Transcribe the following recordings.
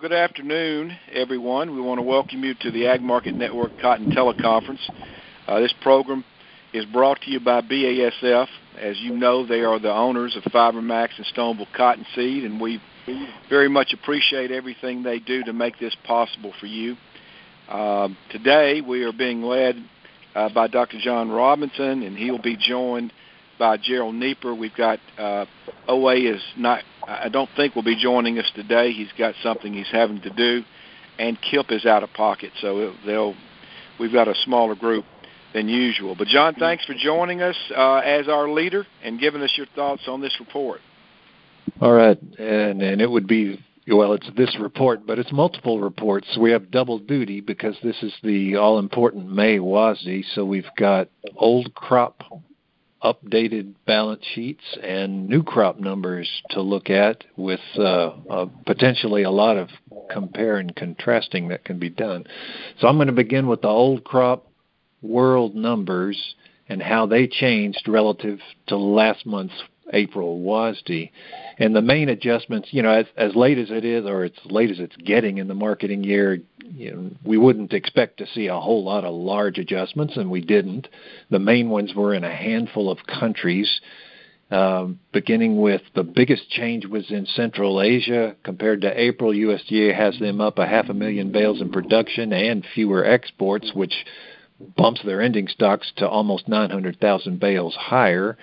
Well, good afternoon, everyone. We want to welcome you to the Ag Market Network Cotton Teleconference. Uh, this program is brought to you by BASF. As you know, they are the owners of FiberMax and Stoneville Cottonseed, and we very much appreciate everything they do to make this possible for you. Uh, today, we are being led uh, by Dr. John Robinson, and he'll be joined by Gerald Nieper. We've got uh, OA is not. I don't think will be joining us today. He's got something he's having to do, and Kip is out of pocket, so they'll. We've got a smaller group than usual. But John, thanks for joining us uh, as our leader and giving us your thoughts on this report. All right, and and it would be well, it's this report, but it's multiple reports. We have double duty because this is the all important May WASDE. So we've got old crop updated balance sheets and new crop numbers to look at with uh, uh, potentially a lot of compare and contrasting that can be done. So I'm going to begin with the old crop world numbers and how they changed relative to last month's April WASDE. And the main adjustments, you know, as, as late as it is, or as late as it's getting in the marketing year, you know, we wouldn't expect to see a whole lot of large adjustments, and we didn't. The main ones were in a handful of countries. Um, beginning with the biggest change was in Central Asia compared to April. USDA has them up a half a million bales in production and fewer exports, which bumps their ending stocks to almost 900,000 bales higher.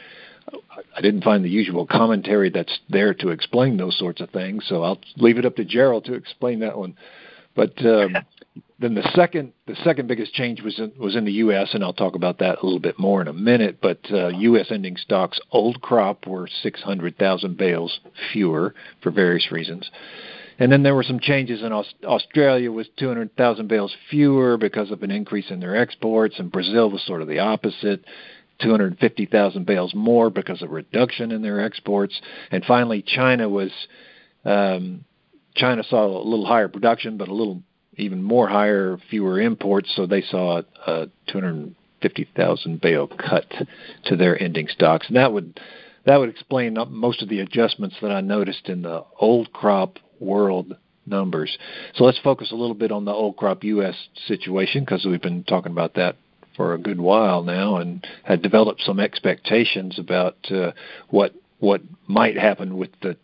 I didn't find the usual commentary that's there to explain those sorts of things, so I'll leave it up to Gerald to explain that one. But um, then the second the second biggest change was in, was in the U.S. and I'll talk about that a little bit more in a minute. But uh, U.S. ending stocks old crop were 600,000 bales fewer for various reasons. And then there were some changes in Australia with 200,000 bales fewer because of an increase in their exports, and Brazil was sort of the opposite. 250,000 bales more because of reduction in their exports. And finally, China was um, China saw a little higher production, but a little even more higher, fewer imports. So they saw a 250,000 bale cut to their ending stocks, and that would that would explain most of the adjustments that I noticed in the old crop world numbers. So let's focus a little bit on the old crop U.S. situation because we've been talking about that for a good while now and had developed some expectations about uh, what what might happen with the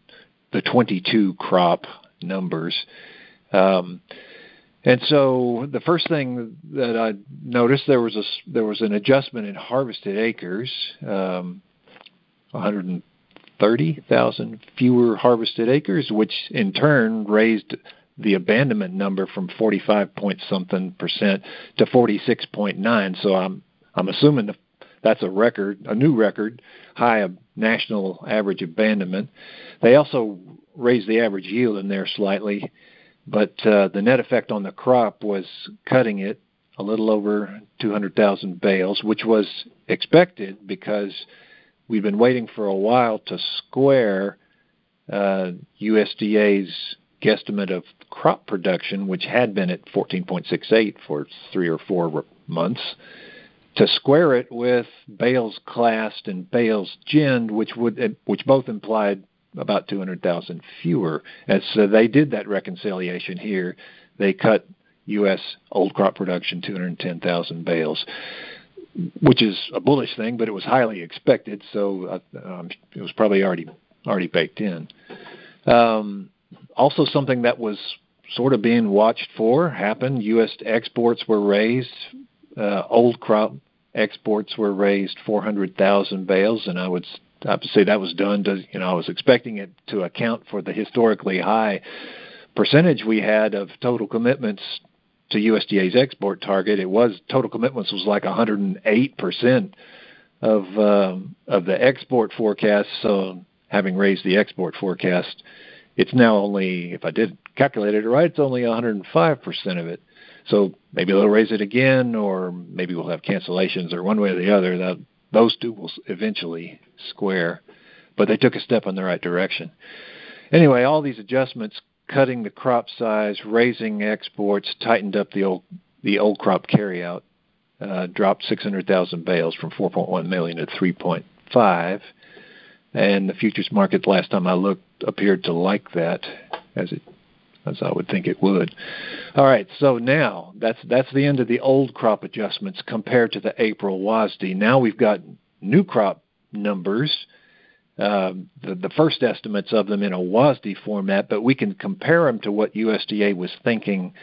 the 22 crop numbers. Um, and so the first thing that I noticed there was a there was an adjustment in harvested acres, um, 130,000 fewer harvested acres, which in turn raised the abandonment number from 45 point something percent to 46.9. So I'm I'm assuming the, that's a record, a new record high of national average abandonment. They also raised the average yield in there slightly, but uh, the net effect on the crop was cutting it a little over 200,000 bales, which was expected because we've been waiting for a while to square uh, USDA's guesstimate of crop production, which had been at 14.68 for three or four months, to square it with bales classed and bales ginned, which would which both implied about 200,000 fewer. And so they did that reconciliation here. They cut U.S. old crop production 210,000 bales, which is a bullish thing, but it was highly expected, so uh, um, it was probably already already baked in. Um, also, something that was sort of being watched for happened. U.S. exports were raised. Uh, old crop exports were raised 400,000 bales, and I would say that was done to you know I was expecting it to account for the historically high percentage we had of total commitments to USDA's export target. It was total commitments was like 108 percent of um, of the export forecast. So having raised the export forecast, it's now only, if I did calculate it right, it's only 105% of it. So maybe they'll raise it again, or maybe we'll have cancellations, or one way or the other. That those two will eventually square. But they took a step in the right direction. Anyway, all these adjustments, cutting the crop size, raising exports, tightened up the old the old crop carryout, uh, dropped 600,000 bales from 4.1 million to 3.5 and the futures market last time I looked appeared to like that as it as I would think it would. All right, so now that's that's the end of the old crop adjustments compared to the April WASDE. Now we've got new crop numbers, uh, the, the first estimates of them in a WASDE format, but we can compare them to what USDA was thinking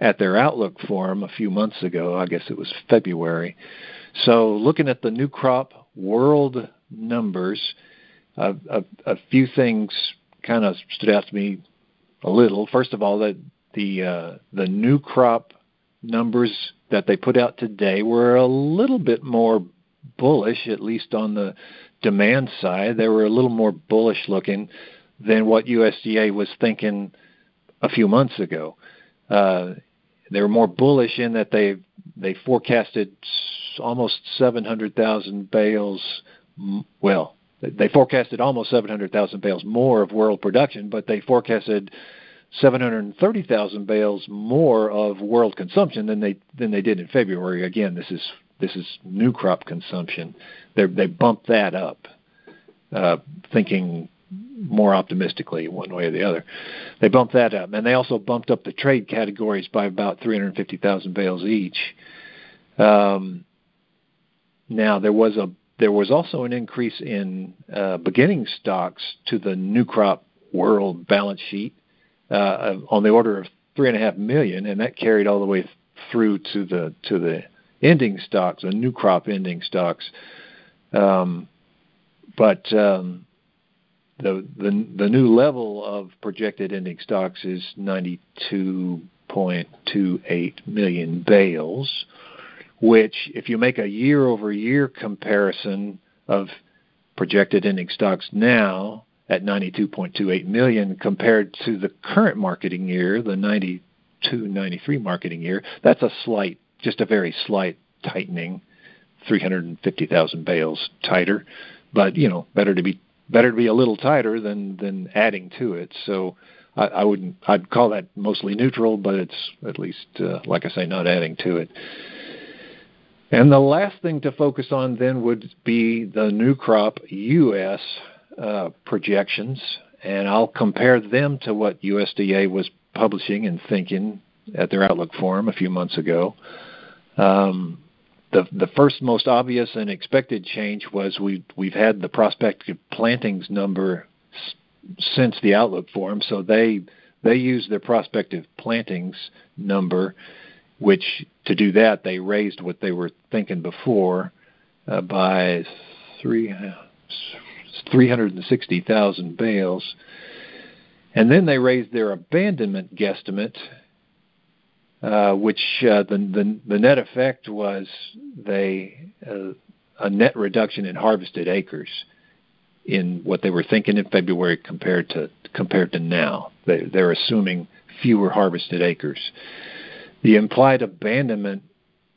at their outlook forum a few months ago. I guess it was February. So looking at the new crop world numbers, a, a few things kind of stood out to me a little. First of all, that the uh, the new crop numbers that they put out today were a little bit more bullish, at least on the demand side. They were a little more bullish looking than what USDA was thinking a few months ago. Uh, they were more bullish in that they they forecasted almost 700,000 bales. Well, they forecasted almost 700,000 bales more of world production, but they forecasted 730,000 bales more of world consumption than they than they did in February. Again, this is this is new crop consumption. They they bumped that up, uh, thinking more optimistically one way or the other. They bumped that up, and they also bumped up the trade categories by about 350,000 bales each. Um, now there was a there was also an increase in uh, beginning stocks to the new crop world balance sheet uh, on the order of three and a half million, and that carried all the way through to the to the ending stocks, the new crop ending stocks. Um, but um, the, the the new level of projected ending stocks is 92.28 million bales, which, if you make a year-over-year comparison of projected ending stocks now at 92.28 million compared to the current marketing year, the 92-93 marketing year, that's a slight, just a very slight tightening, 350,000 bales tighter. But you know, better to be better to be a little tighter than than adding to it. So I, I wouldn't. I'd call that mostly neutral, but it's at least, uh, like I say, not adding to it. And the last thing to focus on then would be the new crop U.S. Uh, projections, and I'll compare them to what USDA was publishing and thinking at their Outlook Forum a few months ago. Um, the the first most obvious and expected change was we we've had the prospective plantings number s- since the Outlook Forum, so they they use their prospective plantings number, which to do that they raised what they were thinking before uh, by three. 360,000 bales. And then they raised their abandonment guesstimate uh, which uh, the, the, the net effect was they uh, a net reduction in harvested acres in what they were thinking in February compared to compared to now. They, they're assuming fewer harvested acres. The implied abandonment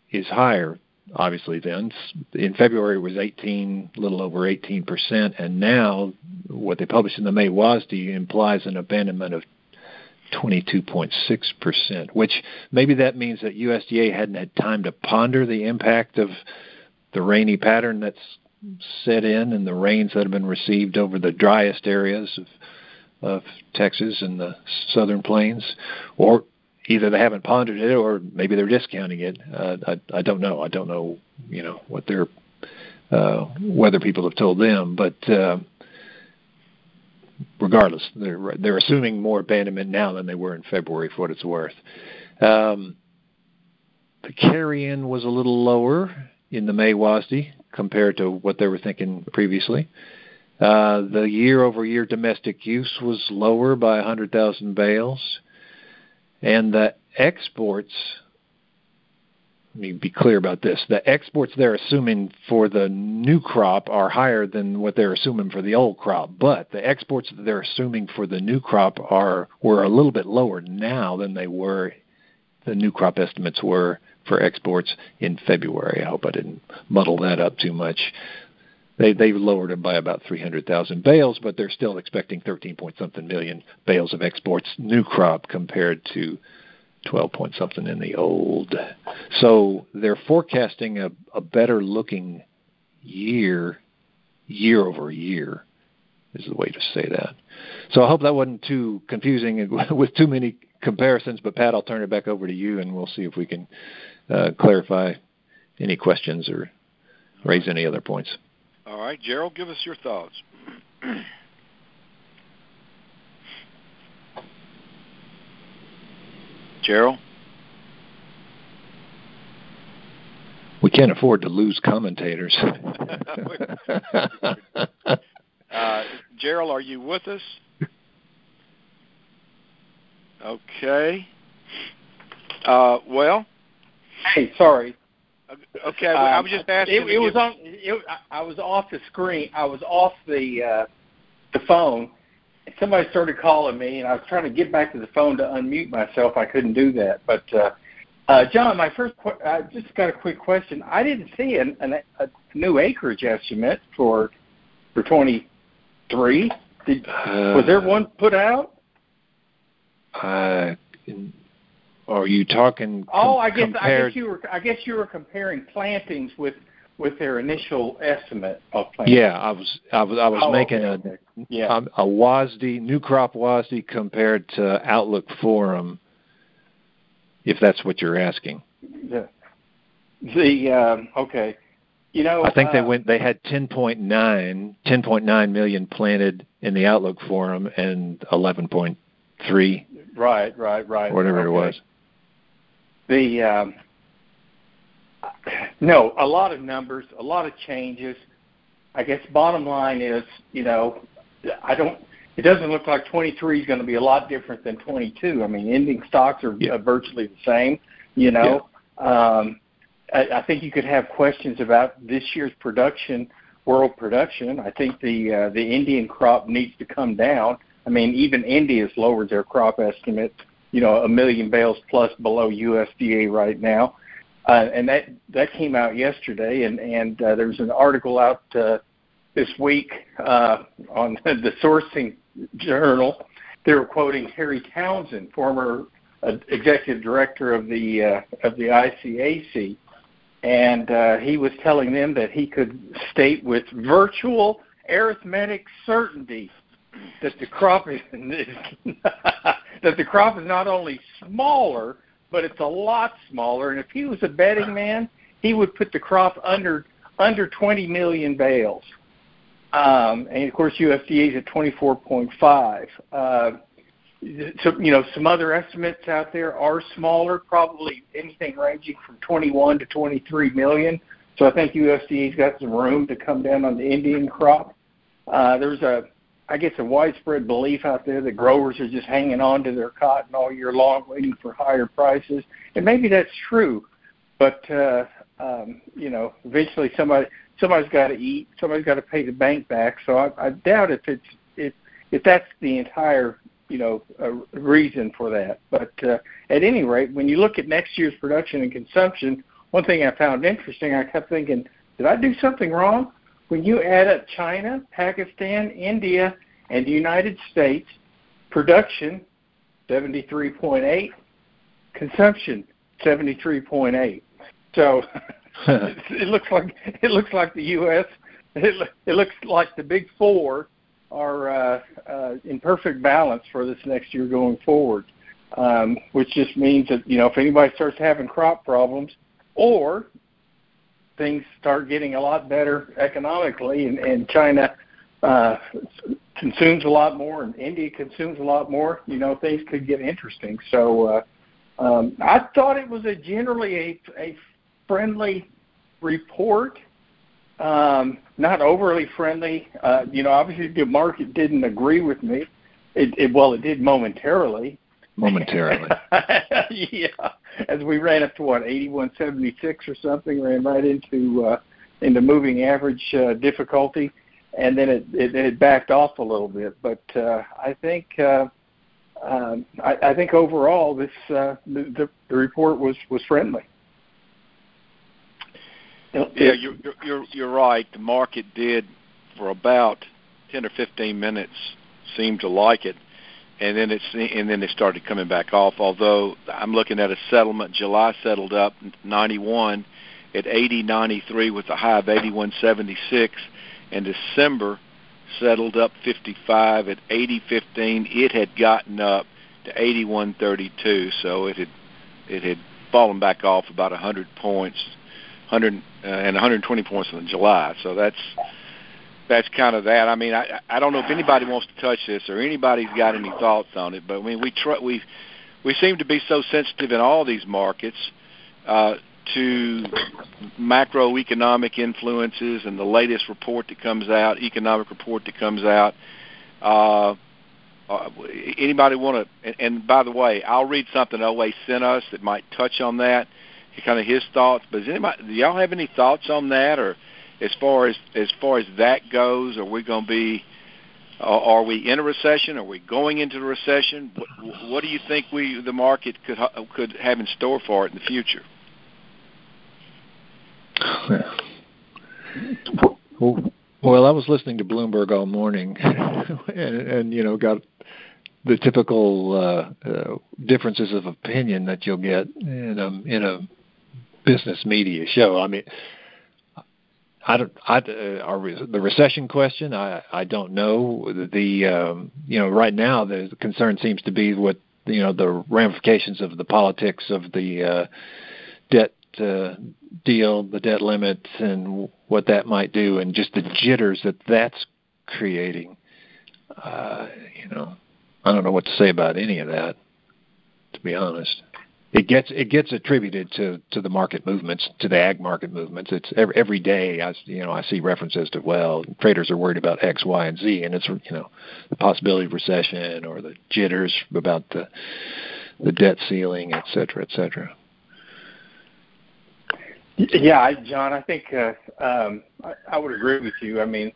is higher, obviously. Then in February it was 18, a little over 18 percent, and now what they published in the May WASDE implies an abandonment of 22.6%, which maybe that means that USDA hadn't had time to ponder the impact of the rainy pattern that's set in and the rains that have been received over the driest areas of, of Texas and the southern plains, or either they haven't pondered it or maybe they're discounting it. Uh, I, I don't know. I don't know, you know, what their uh, weather people have told them, but uh, regardless, they're they're assuming more abandonment now than they were in February, for what it's worth. Um, the carry-in was a little lower in the May WASDE compared to what they were thinking previously. Uh, the year-over-year domestic use was lower by 100,000 bales, and the exports let me be clear about this. The exports they're assuming for the new crop are higher than what they're assuming for the old crop, but the exports that they're assuming for the new crop are were a little bit lower now than they were the new crop estimates were for exports in February. I hope I didn't muddle that up too much. They they lowered them by about 300,000 bales, but they're still expecting 13 point something million bales of exports new crop compared to 12 point something in the old. So they're forecasting a, a better looking year, year over year, is the way to say that. So I hope that wasn't too confusing with too many comparisons. But Pat, I'll turn it back over to you, and we'll see if we can uh, clarify any questions or raise any other points. All right, Gerald, give us your thoughts. Gerald? We can't afford to lose commentators. uh, Gerald, are you with us? Okay. Uh, well. Hey, sorry. Okay, um, I was just asking. It, it was on. It, I was off the screen. I was off the uh, the phone. And somebody started calling me, and I was trying to get back to the phone to unmute myself. I couldn't do that. But uh, uh, John, my first, qu- I just got a quick question. I didn't see an, an, a new acreage estimate for for 23. Did, uh, was there one put out? Uh, are you talking? Com- oh, I guess compared... I guess you were I guess you were comparing plantings with with their initial estimate of plantings. Yeah, I was I was I was oh, making okay. a yeah. a, a WASDE new crop WASDE compared to Outlook Forum. If that's what you're asking. The, the um, okay. You know, I think uh, they went. They had 10.9, 10.9 million planted in the Outlook Forum, and 11.3. Right, right, right. Whatever okay. it was. The um, no, a lot of numbers, a lot of changes. I guess bottom line is, you know, I don't. It doesn't look like 23 is going to be a lot different than 22. I mean, ending stocks are yeah. virtually the same. You know, yeah. um, I, I think you could have questions about this year's production, world production. I think the uh, the Indian crop needs to come down. I mean, even India's lowered their crop estimate. You know, a million bales plus below USDA right now. Uh, and that that came out yesterday, and and uh, there's an article out uh, this week uh, on the sourcing journal. They were quoting Terry Townsend, former uh, executive director of the uh, of the ICAC, and uh, he was telling them that he could state with virtual arithmetic certainty that the crop is that the crop is not only smaller but it's a lot smaller. And if he was a betting man, he would put the crop under under 20 million bales. Um, and of course, USDA is at 24.5. Uh, so you know, some other estimates out there are smaller, probably anything ranging from 21 to 23 million. So I think USDA's got some room to come down on the Indian crop. Uh, there's a I guess a widespread belief out there that growers are just hanging on to their cotton all year long, waiting for higher prices, and maybe that's true. But uh, um, you know, eventually somebody somebody's got to eat, somebody's got to pay the bank back. So I, I doubt if it's if if that's the entire you know uh, reason for that. But uh, at any rate, when you look at next year's production and consumption, one thing I found interesting, I kept thinking, did I do something wrong? When you add up China, Pakistan, India, and the United States, production 73.8, consumption 73.8. So it looks like it looks like the U.S. It, it looks like the big four are uh, uh, in perfect balance for this next year going forward, um, which just means that you know if anybody starts having crop problems, or things start getting a lot better economically, and, and China uh, consumes a lot more, and India consumes a lot more, you know, things could get interesting. So uh, um, I thought it was a generally a, a friendly report, um, not overly friendly. Uh, you know, obviously the market didn't agree with me. It, it well, it did momentarily. Momentarily. yeah, as we ran up to what eighty one seventy six or something, ran right into uh, into moving average uh, difficulty, and then it, it it backed off a little bit. But uh, I think uh, um, I, I think overall this uh, the, the report was was friendly. Yeah, you're you're you're right. The market did for about ten or fifteen minutes seem to like it and then it's and then it started coming back off. Although I'm looking at a settlement, July settled up 91 at 80.93 with a high of 81.76, and December settled up 55 at 80.15. It had gotten up to 81.32. So it had it had fallen back off about 100 points, 100 uh, and 120 points in July. So that's that's kind of that. I mean, I I don't know if anybody wants to touch this or anybody's got any thoughts on it, but I mean, we try we we seem to be so sensitive in all these markets uh, to macroeconomic influences and the latest report that comes out, economic report that comes out. Uh, uh, anybody want to? And, and by the way, I'll read something OA sent us that might touch on that, kind of his thoughts. But does anybody? Do y'all have any thoughts on that, or as far as as far as that goes, are we going to be? Uh, are we in a recession? Are we going into a recession? What, what do you think we the market could could have in store for it in the future? Well, I was listening to Bloomberg all morning, and, and you know got the typical uh, uh, differences of opinion that you'll get in a in a business media show. I mean, I don't. I uh, the recession question. I I don't know. The um, you know right now the concern seems to be what you know the ramifications of the politics of the uh, debt uh, deal, the debt limits, and what that might do, and just the jitters that that's creating. Uh, you know, I don't know what to say about any of that, to be honest. It gets it gets attributed to to the market movements, to the ag market movements. It's every, every day. I you know I see references to well, traders are worried about X, Y, and Z, and it's you know the possibility of recession or the jitters about the the debt ceiling, et cetera, et cetera. Yeah, John, I think uh, um, I, I would agree with you. I mean,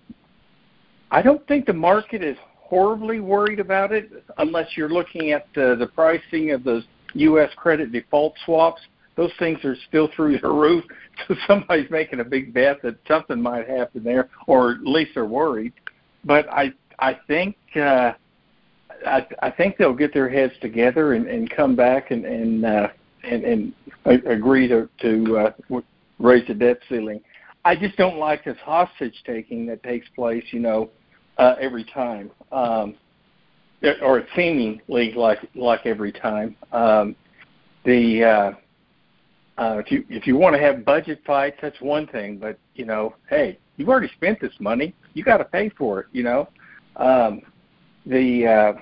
I don't think the market is horribly worried about it unless you're looking at uh, the pricing of those U.S. credit default swaps. Those things are still through the roof. So somebody's making a big bet that something might happen there, or at least they're worried. But I I think uh, I, I think they'll get their heads together and, and come back and and uh, and, and agree to to uh, raise the debt ceiling. I just don't like this hostage taking that takes place. You know, uh, every time, um, or seemingly like like every time. Um, the uh, uh, if you if you want to have budget fights, that's one thing. But you know, hey, you've already spent this money. You got to pay for it. You know, um, the uh,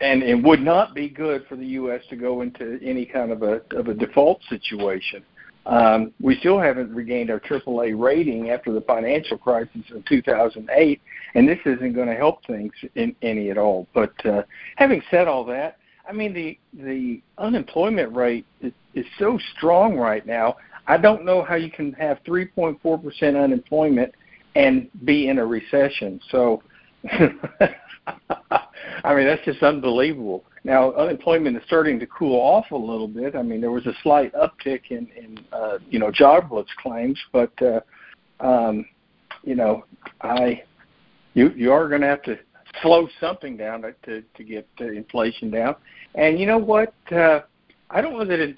and it would not be good for the U.S. to go into any kind of a of a default situation. Um, we still haven't regained our AAA rating after the financial crisis of 2008, and this isn't going to help things in any at all. But uh, having said all that, I mean the the unemployment rate is, is so strong right now. I don't know how you can have 3.4 percent unemployment and be in a recession. So, I mean that's just unbelievable. Now, unemployment is starting to cool off a little bit. I mean, there was a slight uptick in, in uh, you know, jobless claims, but uh, um, you know, I you you are going to have to slow something down to to, to get uh, inflation down. And you know what? Uh, I don't know that it.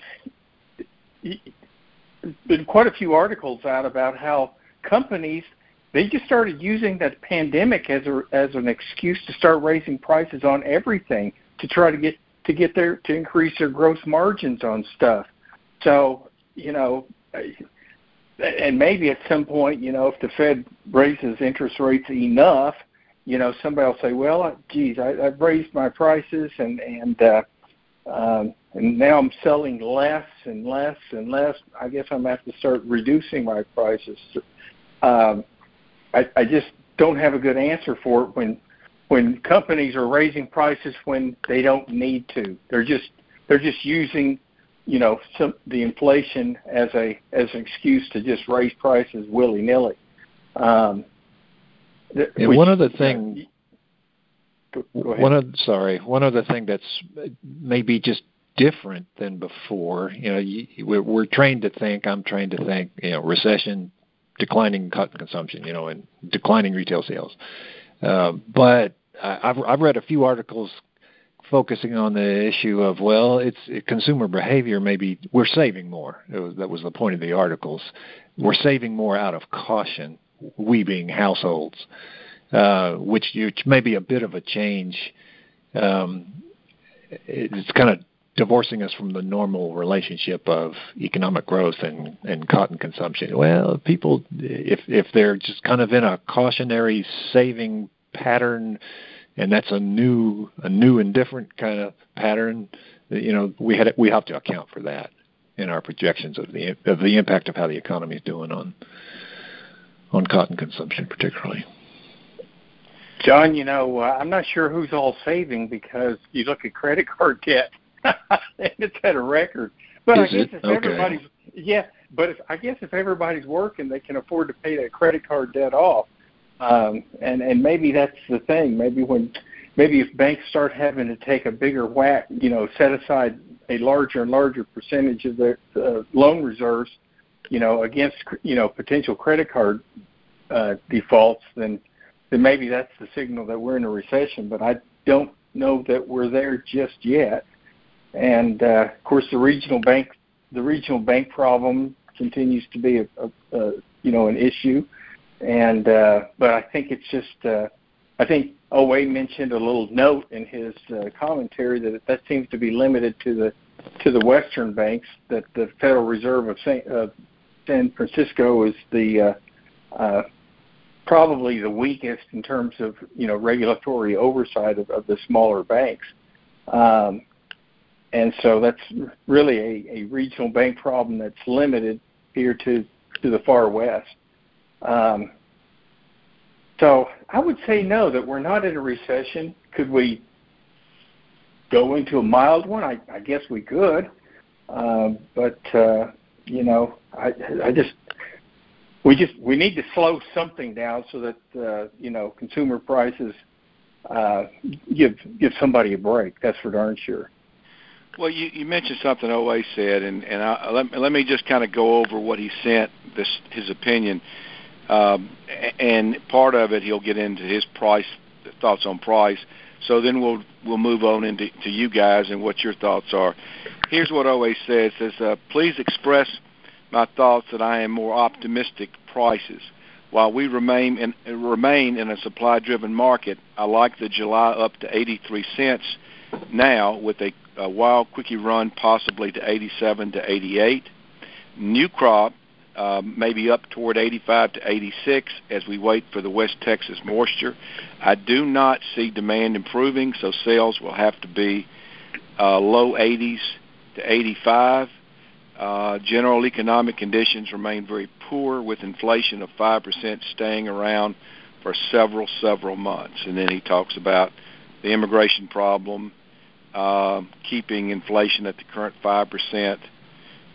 There's been quite a few articles out about how companies they just started using that pandemic as a as an excuse to start raising prices on everything to try to get to get their to increase their gross margins on stuff. So you know, and maybe at some point, you know, if the Fed raises interest rates enough, you know, somebody will say, well, geez, I, I've raised my prices and and uh, um, and now I'm selling less and less and less. I guess I'm gonna have to start reducing my prices. Um, I, I just don't have a good answer for it when when companies are raising prices when they don't need to. They're just they're just using you know some the inflation as a as an excuse to just raise prices willy nilly. Um, and one other thing. Uh, one of sorry, one other thing that's maybe just different than before. You know, you, we're, we're trained to think. I'm trained to think. You know, recession, declining cotton consumption. You know, and declining retail sales. Uh, but I've I've read a few articles focusing on the issue of well, it's it, consumer behavior. Maybe we're saving more. Was, that was the point of the articles. We're saving more out of caution. We being households, uh, which which may be a bit of a change. Um, it's kind of divorcing us from the normal relationship of economic growth and, and cotton consumption. Well, people, if if they're just kind of in a cautionary saving pattern, and that's a new a new and different kind of pattern, you know, we had we have to account for that in our projections of the of the impact of how the economy is doing on on cotton consumption, particularly. John, you know, uh, I'm not sure who's all saving because you look at credit card debt it's at a record. But Is I guess it? if Okay. everybody's yeah, but if, I guess if everybody's working, they can afford to pay that credit card debt off. Um, and and maybe that's the thing. Maybe when maybe if banks start having to take a bigger whack, you know, set aside a larger and larger percentage of their uh, loan reserves, you know, against you know potential credit card uh, defaults, then then maybe that's the signal that we're in a recession. But I don't know that we're there just yet. And uh, of course, the regional bank the regional bank problem continues to be a, a, a you know an issue. And uh, but I think it's just uh, I think OA mentioned a little note in his uh, commentary that that seems to be limited to the to the Western banks. That the Federal Reserve of San, uh, San Francisco is the uh, uh, probably the weakest in terms of you know regulatory oversight of, of the smaller banks. Um, and so that's really a, a regional bank problem that's limited here to to the far west. Um, so I would say no, that we're not in a recession. Could we go into a mild one? I, I guess we could, um, but uh, you know, I, I just we just we need to slow something down so that uh, you know consumer prices uh, give give somebody a break. That's for darn sure. Well, you, you mentioned something OA said, and and I, let let me just kind of go over what he sent this his opinion, um, and part of it he'll get into his price thoughts on price. So then we'll we'll move on into to you guys and what your thoughts are. Here's what OA says: says uh, please express my thoughts that I am more optimistic prices. While we remain in remain in a supply-driven market, I like the July up to 83 cents now with a a wild quickie run possibly to 87 to 88. New crop uh, maybe up toward 85 to 86 as we wait for the West Texas moisture. I do not see demand improving, so sales will have to be uh, low 80s to 85. Uh, general economic conditions remain very poor, with inflation of 5% staying around for several, several months. And then he talks about the immigration problem, uh, keeping inflation at the current 5%,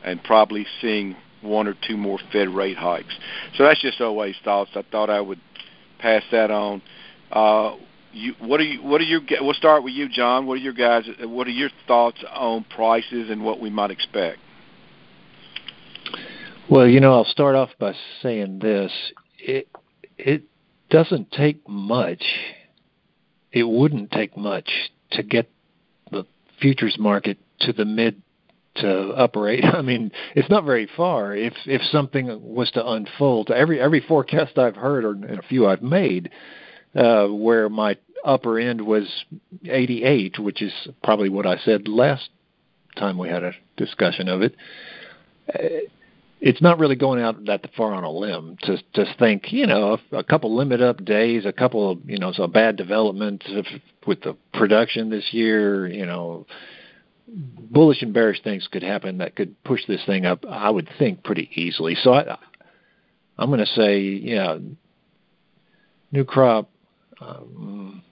and probably seeing one or two more Fed rate hikes. So that's just OA's thoughts. I thought I would pass that on. Uh, you, what are you? What are your? We'll start with you, John. What are your guys? What are your thoughts on prices and what we might expect? Well, you know, I'll start off by saying this: it it doesn't take much. It wouldn't take much to get futures market to the mid to upper eight. I mean, it's not very far. If if something was to unfold, every every forecast I've heard, or a few I've made, uh, where my upper end was 88, which is probably what I said last time we had a discussion of it. It's not really going out that far on a limb to to think, you know, a, a couple limit up days, a couple of, you know, some bad developments with the production this year, you know, bullish and bearish things could happen that could push this thing up. I would think pretty easily. So I, I'm going to say, yeah, new crop, um,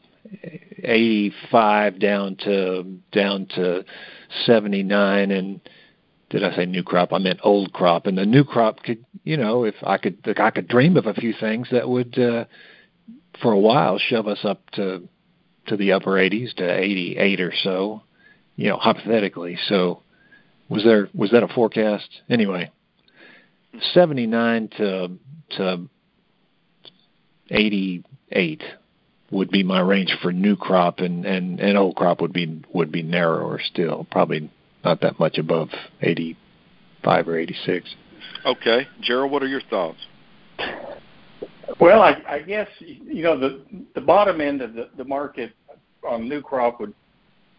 85 down to down to 79 and did I say new crop? I meant old crop. And the new crop could, you know, if I could, I could dream of a few things that would, uh, for a while, shove us up to to the upper 80s to 88 or so, you know, hypothetically. So, was there was that a forecast? Anyway, 79 to to 88 would be my range for new crop, and and and old crop would be would be narrower still, probably not that much above 85 or 86. Okay, Gerald, what are your thoughts? Well, I, I guess you know the the bottom end of the, the market on new crop would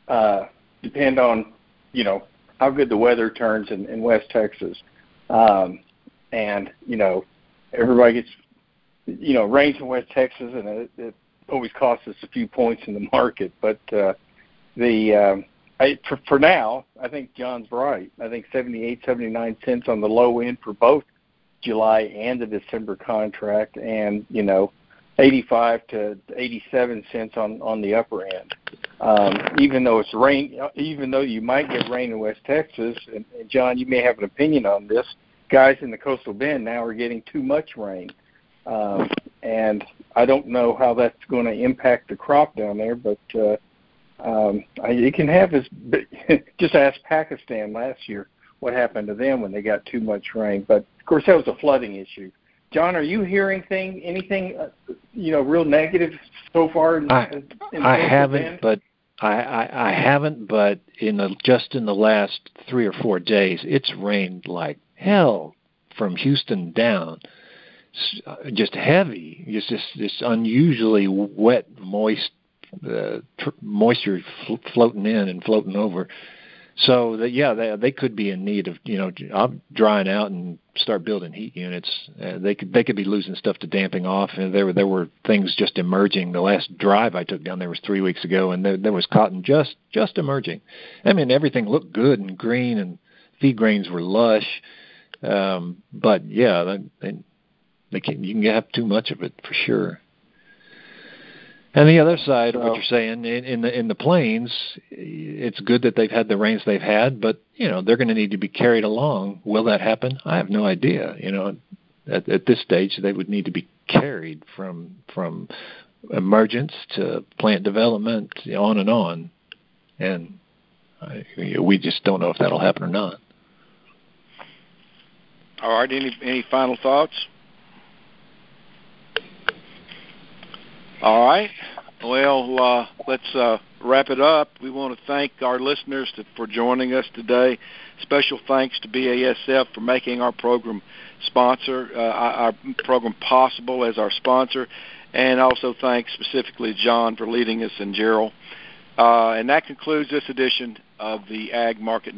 uh, depend on you know how good the weather turns in, in West Texas, um, and you know everybody gets you know rains in West Texas, and it, it always costs us a few points in the market. But uh, the um, I, for, for now, I think John's right. I think 78, 79 cents on the low end for both July and the December contract, and you know 85 to 87 cents on on the upper end. Um, even though it's rain, even though you might get rain in West Texas, and, and John, you may have an opinion on this. Guys in the coastal bend now are getting too much rain, um, and I don't know how that's going to impact the crop down there, but uh, um, it can have this. Just ask Pakistan last year what happened to them when they got too much rain. But of course, that was a flooding issue. John, are you hearing thing anything uh, you know real negative so far? In, I in I haven't, but I, I I haven't, but in the just in the last three or four days, it's rained like hell from Houston down, just heavy, just this this unusually wet, moist, uh, tr- moisture fl- floating in and floating over. So that yeah, they they could be in need of you know drying out and start building heat units. Uh, they could they could be losing stuff to damping off. And there were there were things just emerging. The last drive I took down there was three weeks ago, and there, there was cotton just just emerging. I mean everything looked good and green, and feed grains were lush. Um, but yeah, they, they can you can have too much of it for sure. And the other side of what you're saying in, in the in the plains, it's good that they've had the rains they've had, but you know they're going to need to be carried along. Will that happen? I have no idea. You know, at, at this stage, they would need to be carried from from emergence to plant development, on and on, and I, we just don't know if that'll happen or not. All right. Any any final thoughts? All right. Well, uh, let's uh, wrap it up. We want to thank our listeners to, for joining us today. Special thanks to BASF for making our program sponsor, uh, our program possible as our sponsor, and also thanks specifically John for leading us and Gerald. Uh, and that concludes this edition of the Ag Market